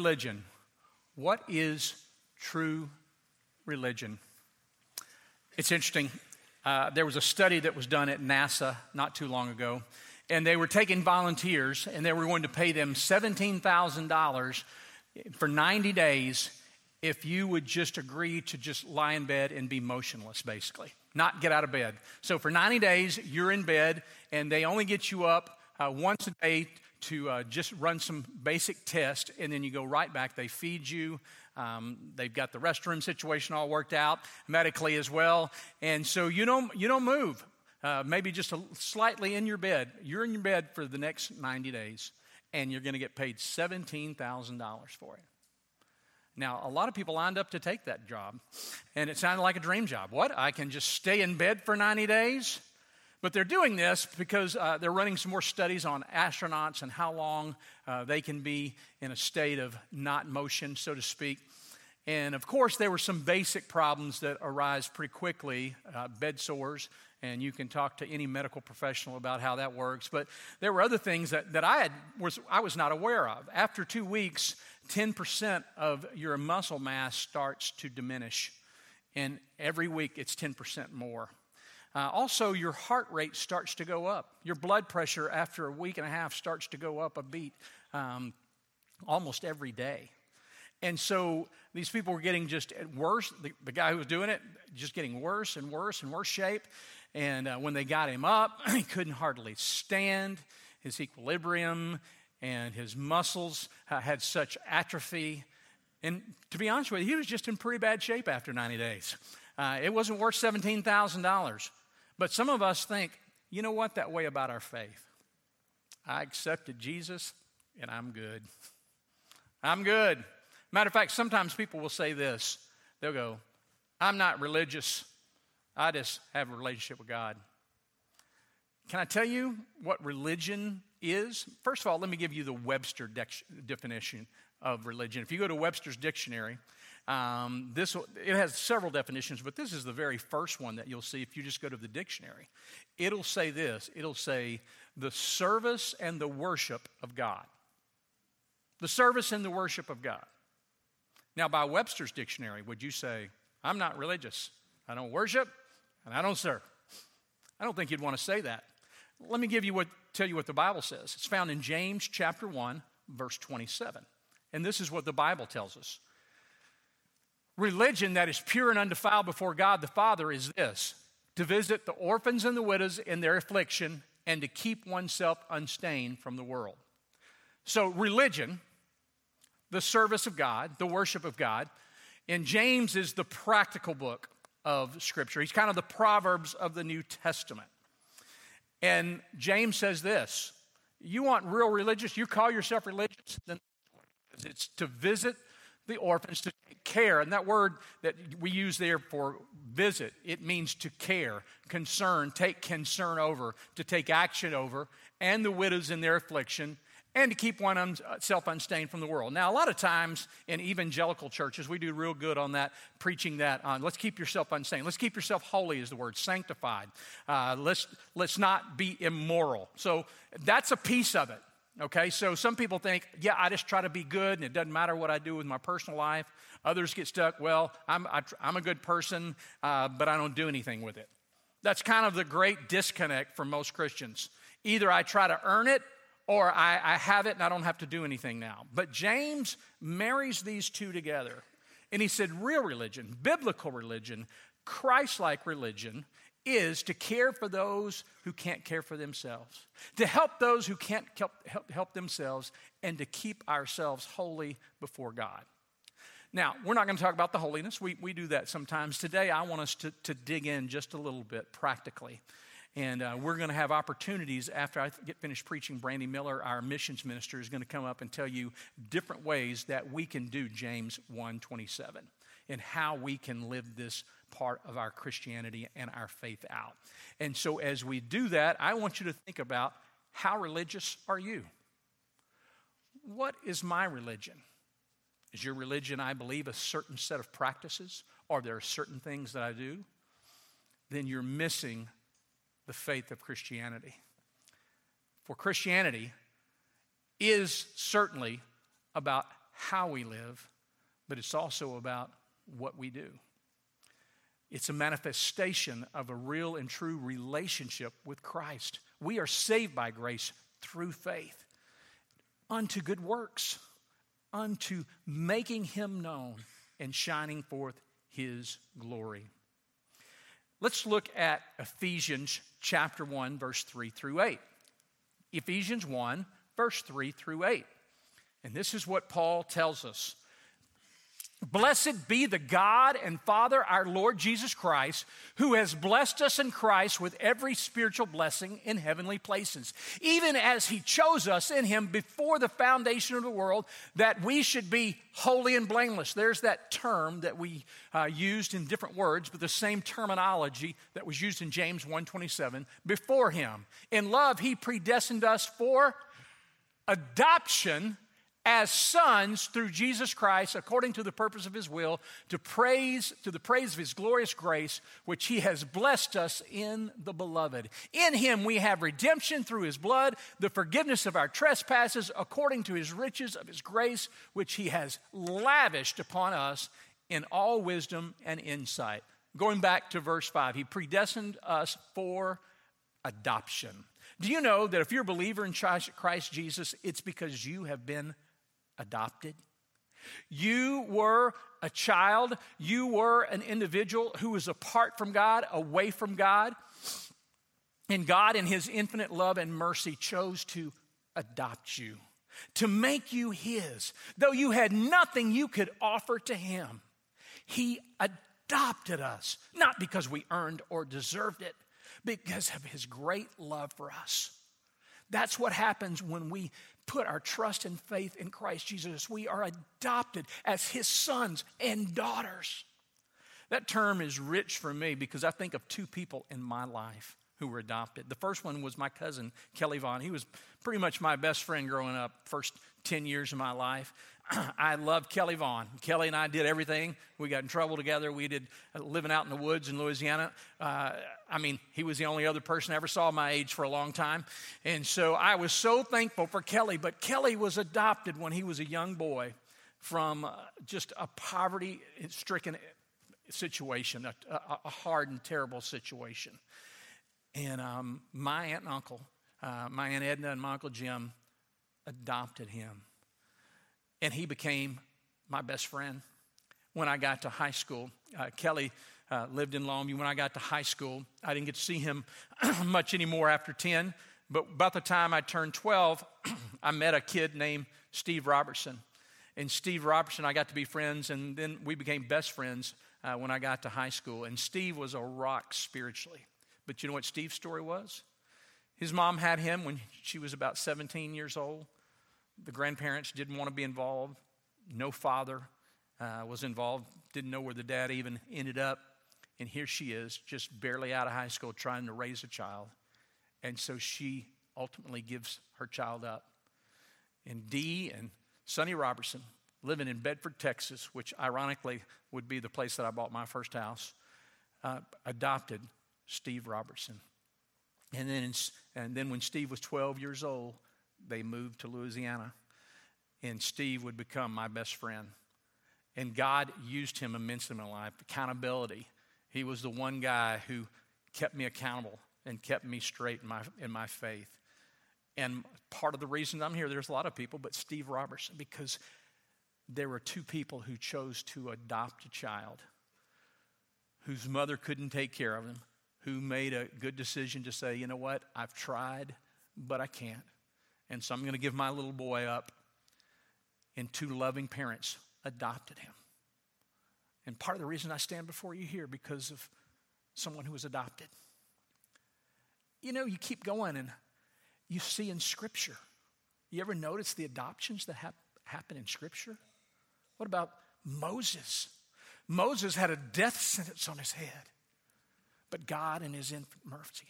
Religion. What is true religion? It's interesting. Uh, there was a study that was done at NASA not too long ago, and they were taking volunteers and they were going to pay them $17,000 for 90 days if you would just agree to just lie in bed and be motionless, basically, not get out of bed. So for 90 days, you're in bed, and they only get you up uh, once a day to uh, just run some basic tests, and then you go right back. They feed you. Um, they've got the restroom situation all worked out medically as well, and so you don't you don't move. Uh, maybe just a, slightly in your bed. You're in your bed for the next 90 days, and you're going to get paid $17,000 for it. Now, a lot of people lined up to take that job, and it sounded like a dream job. What? I can just stay in bed for 90 days? But they're doing this because uh, they're running some more studies on astronauts and how long uh, they can be in a state of not motion, so to speak. And of course, there were some basic problems that arise pretty quickly uh, bed sores, and you can talk to any medical professional about how that works. But there were other things that, that I, had, was, I was not aware of. After two weeks, 10% of your muscle mass starts to diminish, and every week it's 10% more. Uh, also, your heart rate starts to go up. Your blood pressure after a week and a half starts to go up a beat um, almost every day. And so these people were getting just worse. The, the, guy who was doing it, just getting worse and worse and worse shape. And uh, when they got him up, he couldn't hardly stand. His equilibrium and his muscles uh, had such atrophy. And to be honest with you, he was just in pretty bad shape after 90 days. Uh, it wasn't worth $17,000. But some of us think, you know what, that way about our faith. I accepted Jesus and I'm good. I'm good. Matter of fact, sometimes people will say this they'll go, I'm not religious, I just have a relationship with God. Can I tell you what religion is? First of all, let me give you the Webster de- definition of religion. If you go to Webster's dictionary, um, this it has several definitions, but this is the very first one that you'll see if you just go to the dictionary. It'll say this. It'll say the service and the worship of God. The service and the worship of God. Now, by Webster's dictionary, would you say, I'm not religious. I don't worship and I don't serve. I don't think you'd want to say that. Let me give you what tell you what the Bible says. It's found in James chapter 1, verse 27. And this is what the Bible tells us religion that is pure and undefiled before God the Father is this to visit the orphans and the widows in their affliction and to keep oneself unstained from the world. So, religion, the service of God, the worship of God, and James is the practical book of Scripture. He's kind of the Proverbs of the New Testament. And James says this You want real religious? You call yourself religious? Then it's to visit the orphans, to take care. And that word that we use there for visit, it means to care, concern, take concern over, to take action over, and the widows in their affliction, and to keep oneself unstained from the world. Now, a lot of times in evangelical churches, we do real good on that, preaching that on let's keep yourself unstained. Let's keep yourself holy, is the word, sanctified. Uh, let's, let's not be immoral. So that's a piece of it. Okay, so some people think, yeah, I just try to be good and it doesn't matter what I do with my personal life. Others get stuck, well, I'm, I, am a good person, uh, but I don't do anything with it. That's kind of the great disconnect for most Christians. Either I try to earn it or I, I have it and I don't have to do anything now. But James marries these two together. And he said, real religion, biblical religion, Christ like religion is to care for those who can't care for themselves, to help those who can't help, help, help themselves, and to keep ourselves holy before God. Now, we're not going to talk about the holiness. We, we do that sometimes. Today, I want us to, to dig in just a little bit practically. And uh, we're going to have opportunities after I get finished preaching. Brandy Miller, our missions minister, is going to come up and tell you different ways that we can do James 1:27 and how we can live this part of our Christianity and our faith out. And so, as we do that, I want you to think about how religious are you? What is my religion? Is your religion, I believe, a certain set of practices? Are there certain things that I do? Then you're missing the faith of Christianity. For Christianity is certainly about how we live, but it's also about what we do. It's a manifestation of a real and true relationship with Christ. We are saved by grace through faith unto good works, unto making him known and shining forth his glory. Let's look at Ephesians chapter 1, verse 3 through 8. Ephesians 1, verse 3 through 8. And this is what Paul tells us Blessed be the God and Father, our Lord Jesus Christ, who has blessed us in Christ with every spiritual blessing in heavenly places, even as He chose us in Him before the foundation of the world, that we should be holy and blameless. There's that term that we uh, used in different words, but the same terminology that was used in James 1:27. Before Him, in love, He predestined us for adoption as sons through Jesus Christ according to the purpose of his will to praise to the praise of his glorious grace which he has blessed us in the beloved. In him we have redemption through his blood the forgiveness of our trespasses according to his riches of his grace which he has lavished upon us in all wisdom and insight. Going back to verse 5 he predestined us for adoption. Do you know that if you're a believer in Christ Jesus it's because you have been adopted. You were a child, you were an individual who was apart from God, away from God. And God, in His infinite love and mercy, chose to adopt you, to make you His. Though you had nothing you could offer to Him, He adopted us, not because we earned or deserved it, because of His great love for us. That's what happens when we put our trust and faith in Christ Jesus. We are adopted as his sons and daughters. That term is rich for me because I think of two people in my life who were adopted. The first one was my cousin, Kelly Vaughn. He was pretty much my best friend growing up, first 10 years of my life. I loved Kelly Vaughn. Kelly and I did everything. We got in trouble together. We did uh, living out in the woods in Louisiana. Uh, I mean, he was the only other person I ever saw my age for a long time. And so I was so thankful for Kelly. But Kelly was adopted when he was a young boy from uh, just a poverty stricken situation, a, a, a, hard and terrible situation. And um, my aunt and uncle, uh, my aunt Edna and my uncle Jim, adopted him and he became my best friend. When I got to high school, uh, Kelly uh, lived in Longview. When I got to high school, I didn't get to see him much anymore after 10, but about the time I turned 12, I met a kid named Steve Robertson. And Steve Robertson, I got to be friends, and then we became best friends uh, when I got to high school. And Steve was a rock spiritually. But you know what Steve's story was? His mom had him when she was about 17 years old. The grandparents didn't want to be involved. No father uh, was involved. Didn't know where the dad even ended up. And here she is, just barely out of high school, trying to raise a child. And so she ultimately gives her child up. And Dee and Sonny Robertson, living in Bedford, Texas, which ironically would be the place that I bought my first house, uh, adopted Steve Robertson. And then, and then when Steve was 12 years old, they moved to Louisiana, and Steve would become my best friend. And God used him immensely in my life. Accountability. He was the one guy who kept me accountable and kept me straight in my, in my faith. And part of the reason I'm here, there's a lot of people, but Steve Robertson, because there were two people who chose to adopt a child whose mother couldn't take care of him, who made a good decision to say, you know what, I've tried, but I can't. And so I'm going to give my little boy up. And two loving parents adopted him. And part of the reason I stand before you here because of someone who was adopted. You know, you keep going and you see in Scripture. You ever notice the adoptions that hap- happen in Scripture? What about Moses? Moses had a death sentence on his head, but God, in his infinite mercy,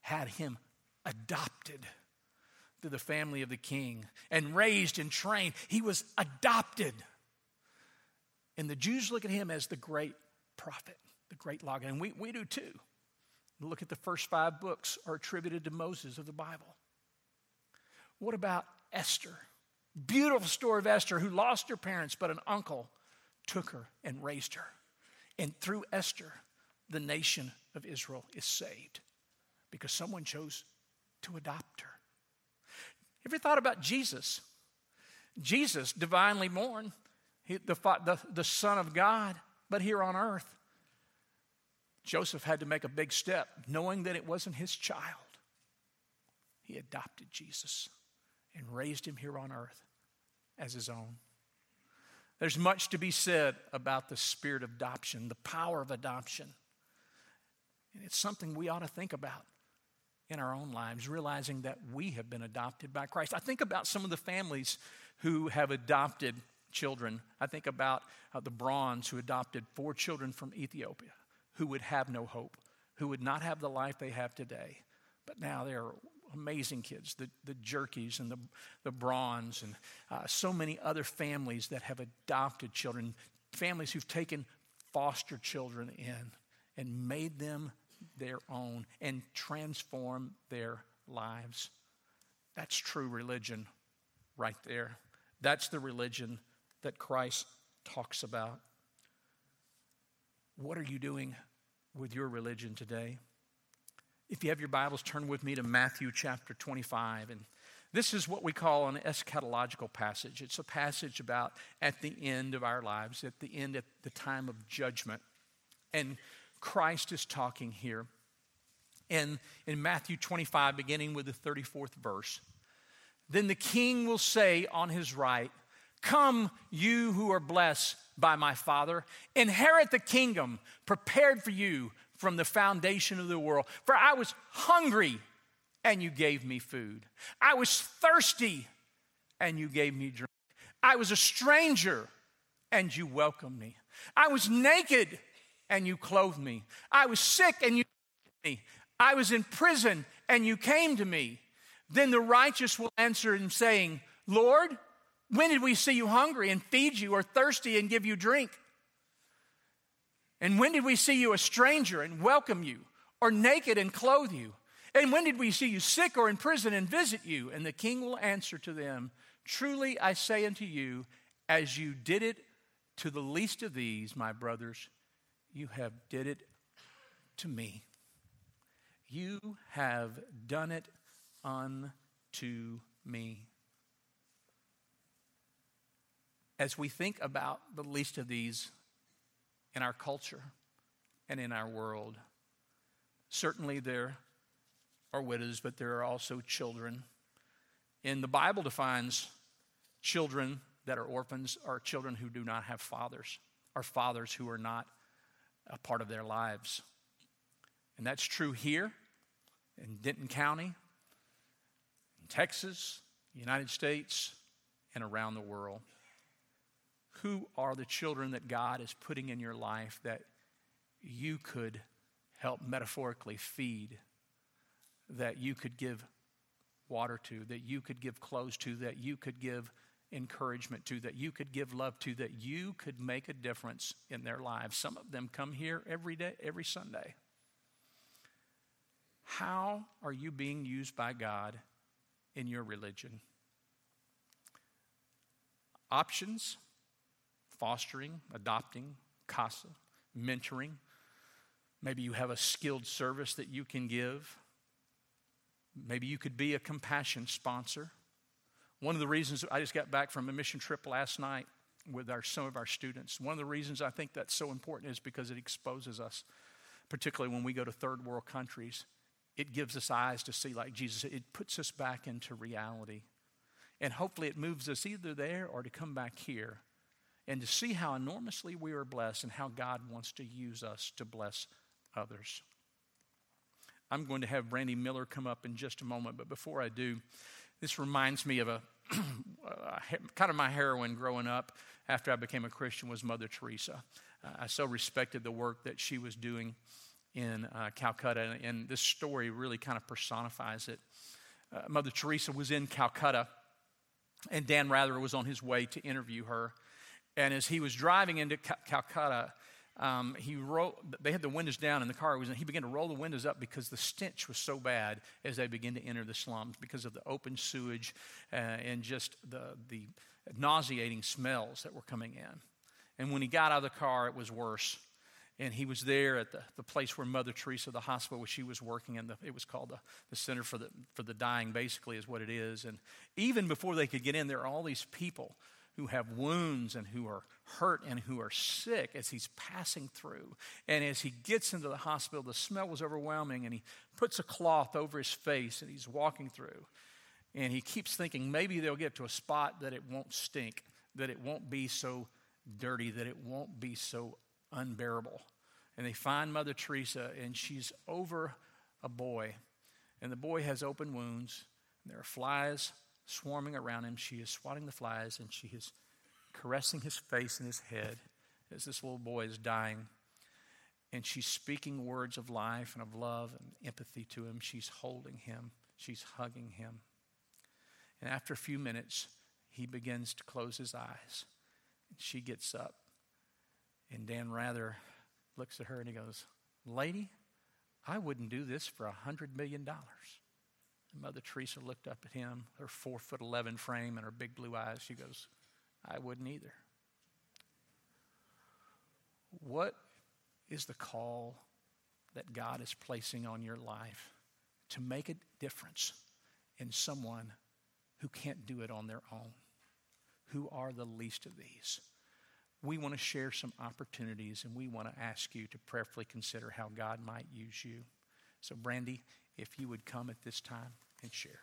had him adopted to the family of the king and raised and trained. He was adopted. And the Jews look at him as the great prophet, the great lawgiver. And we, we do too. Look at the first five books are attributed to Moses of the Bible. What about Esther, Beautiful story of Esther who lost her parents, but an uncle took her and raised her. And through Esther, the nation of Israel is saved because someone chose to adopt her. Ever thought about Jesus? Jesus, divinely born, the, the, the Son of God, but here on earth, Joseph had to make a big step, knowing that it wasn't his child. He adopted Jesus and raised him here on earth as his own. There's much to be said about the spirit of adoption, the power of adoption. And it's something we ought to think about in our own lives, realizing that we have been adopted by Christ. I think about some of the families who have adopted children. I think about uh, the Bronze who adopted four children from Ethiopia who would have no hope, who would not have the life they have today. But now they're amazing kids, the, the Jerkies and the, the Bronze, and uh, so many other families that have adopted children, families who've taken foster children in and made them their own and transformed their lives. That's true religion right there. That's the religion that Christ talks about. What are you doing with your religion today? If you have your Bibles, turn with me to Matthew chapter 25. And this is what we call an eschatological passage. It's a passage about at the end of our lives, at the end, at the time of judgment. And Christ is talking here. And in Matthew 25, beginning with the 34th verse, then the king will say on his right, Come, you who are blessed by my Father, inherit the kingdom prepared for you from the foundation of the world. For I was hungry and you gave me food. I was thirsty and you gave me drink. I was a stranger and you welcomed me. I was naked and you clothed me. I was sick and you me. I was in prison and you came to me. Then the righteous will answer him saying, Lord, when did we see you hungry and feed you or thirsty and give you drink? And when did we see you a stranger and welcome you, or naked and clothe you? And when did we see you sick or in prison and visit you? And the king will answer to them, Truly I say unto you, as you did it to the least of these, my brothers, you have did it to me. You have done it unto me. As we think about the least of these, in our culture and in our world. Certainly, there are widows, but there are also children. And the Bible defines children that are orphans are children who do not have fathers, are fathers who are not a part of their lives. And that's true here in Denton County, in Texas, United States, and around the world. Who are the children that God is putting in your life that you could help metaphorically feed, that you could give water to, that you could give clothes to, that you could give encouragement to, that you could give love to, that you could make a difference in their lives. Some of them come here every day, every Sunday. How are you being used by God in your religion? Options fostering, adopting, CASA, mentoring. Maybe you have a skilled service that you can give. Maybe you could be a compassion sponsor. One of the reasons I just got back from a mission trip last night with our, some of our students, one of the reasons I think that's so important is because it exposes us, particularly when we go to third world countries. It gives us eyes to see like Jesus. It puts us back into reality. And hopefully it moves us either there or to come back here and to see how enormously we are blessed and how God wants to use us to bless others. I'm going to have Brandy Miller come up in just a moment, but before I do, this reminds me of a kind of my heroine growing up after I became a Christian was Mother Teresa. Uh, I so respected the work that she was doing in uh, Calcutta, and this story really kind of personifies it. Uh, Mother Teresa was in Calcutta, and Dan Rather was on his way to interview her. And as he was driving into Calcutta, um, he rolled, they had the windows down in the car. Was, he began to roll the windows up because the stench was so bad as they began to enter the slums because of the open sewage uh, and just the, the nauseating smells that were coming in. And when he got out of the car, it was worse. And he was there at the, the place where Mother Teresa, the hospital where she was working, and it was called the, the Center for the, for the Dying, basically, is what it is. And even before they could get in, there are all these people who have wounds and who are hurt and who are sick as he's passing through. And as he gets into the hospital, the smell was overwhelming, and he puts a cloth over his face and he's walking through. And he keeps thinking maybe they'll get to a spot that it won't stink, that it won't be so dirty, that it won't be so unbearable. And they find Mother Teresa, and she's over a boy. And the boy has open wounds, and there are flies swarming around him. She is swatting the flies, and she is caressing his face and his head as this little boy is dying. And she's speaking words of life and of love and empathy to him. She's holding him, she's hugging him. And after a few minutes, he begins to close his eyes. She gets up, and Dan Rather looks at her and he goes, Lady, I wouldn't do this for a hundred million dollars. And Mother Teresa looked up at him, her four foot eleven frame and her big blue eyes. She goes, I wouldn't either. What is the call that God is placing on your life to make a difference in someone who can't do it on their own? Who are the least of these? We want to share some opportunities and we want to ask you to prayerfully consider how God might use you. So, Brandy, if you would come at this time and share.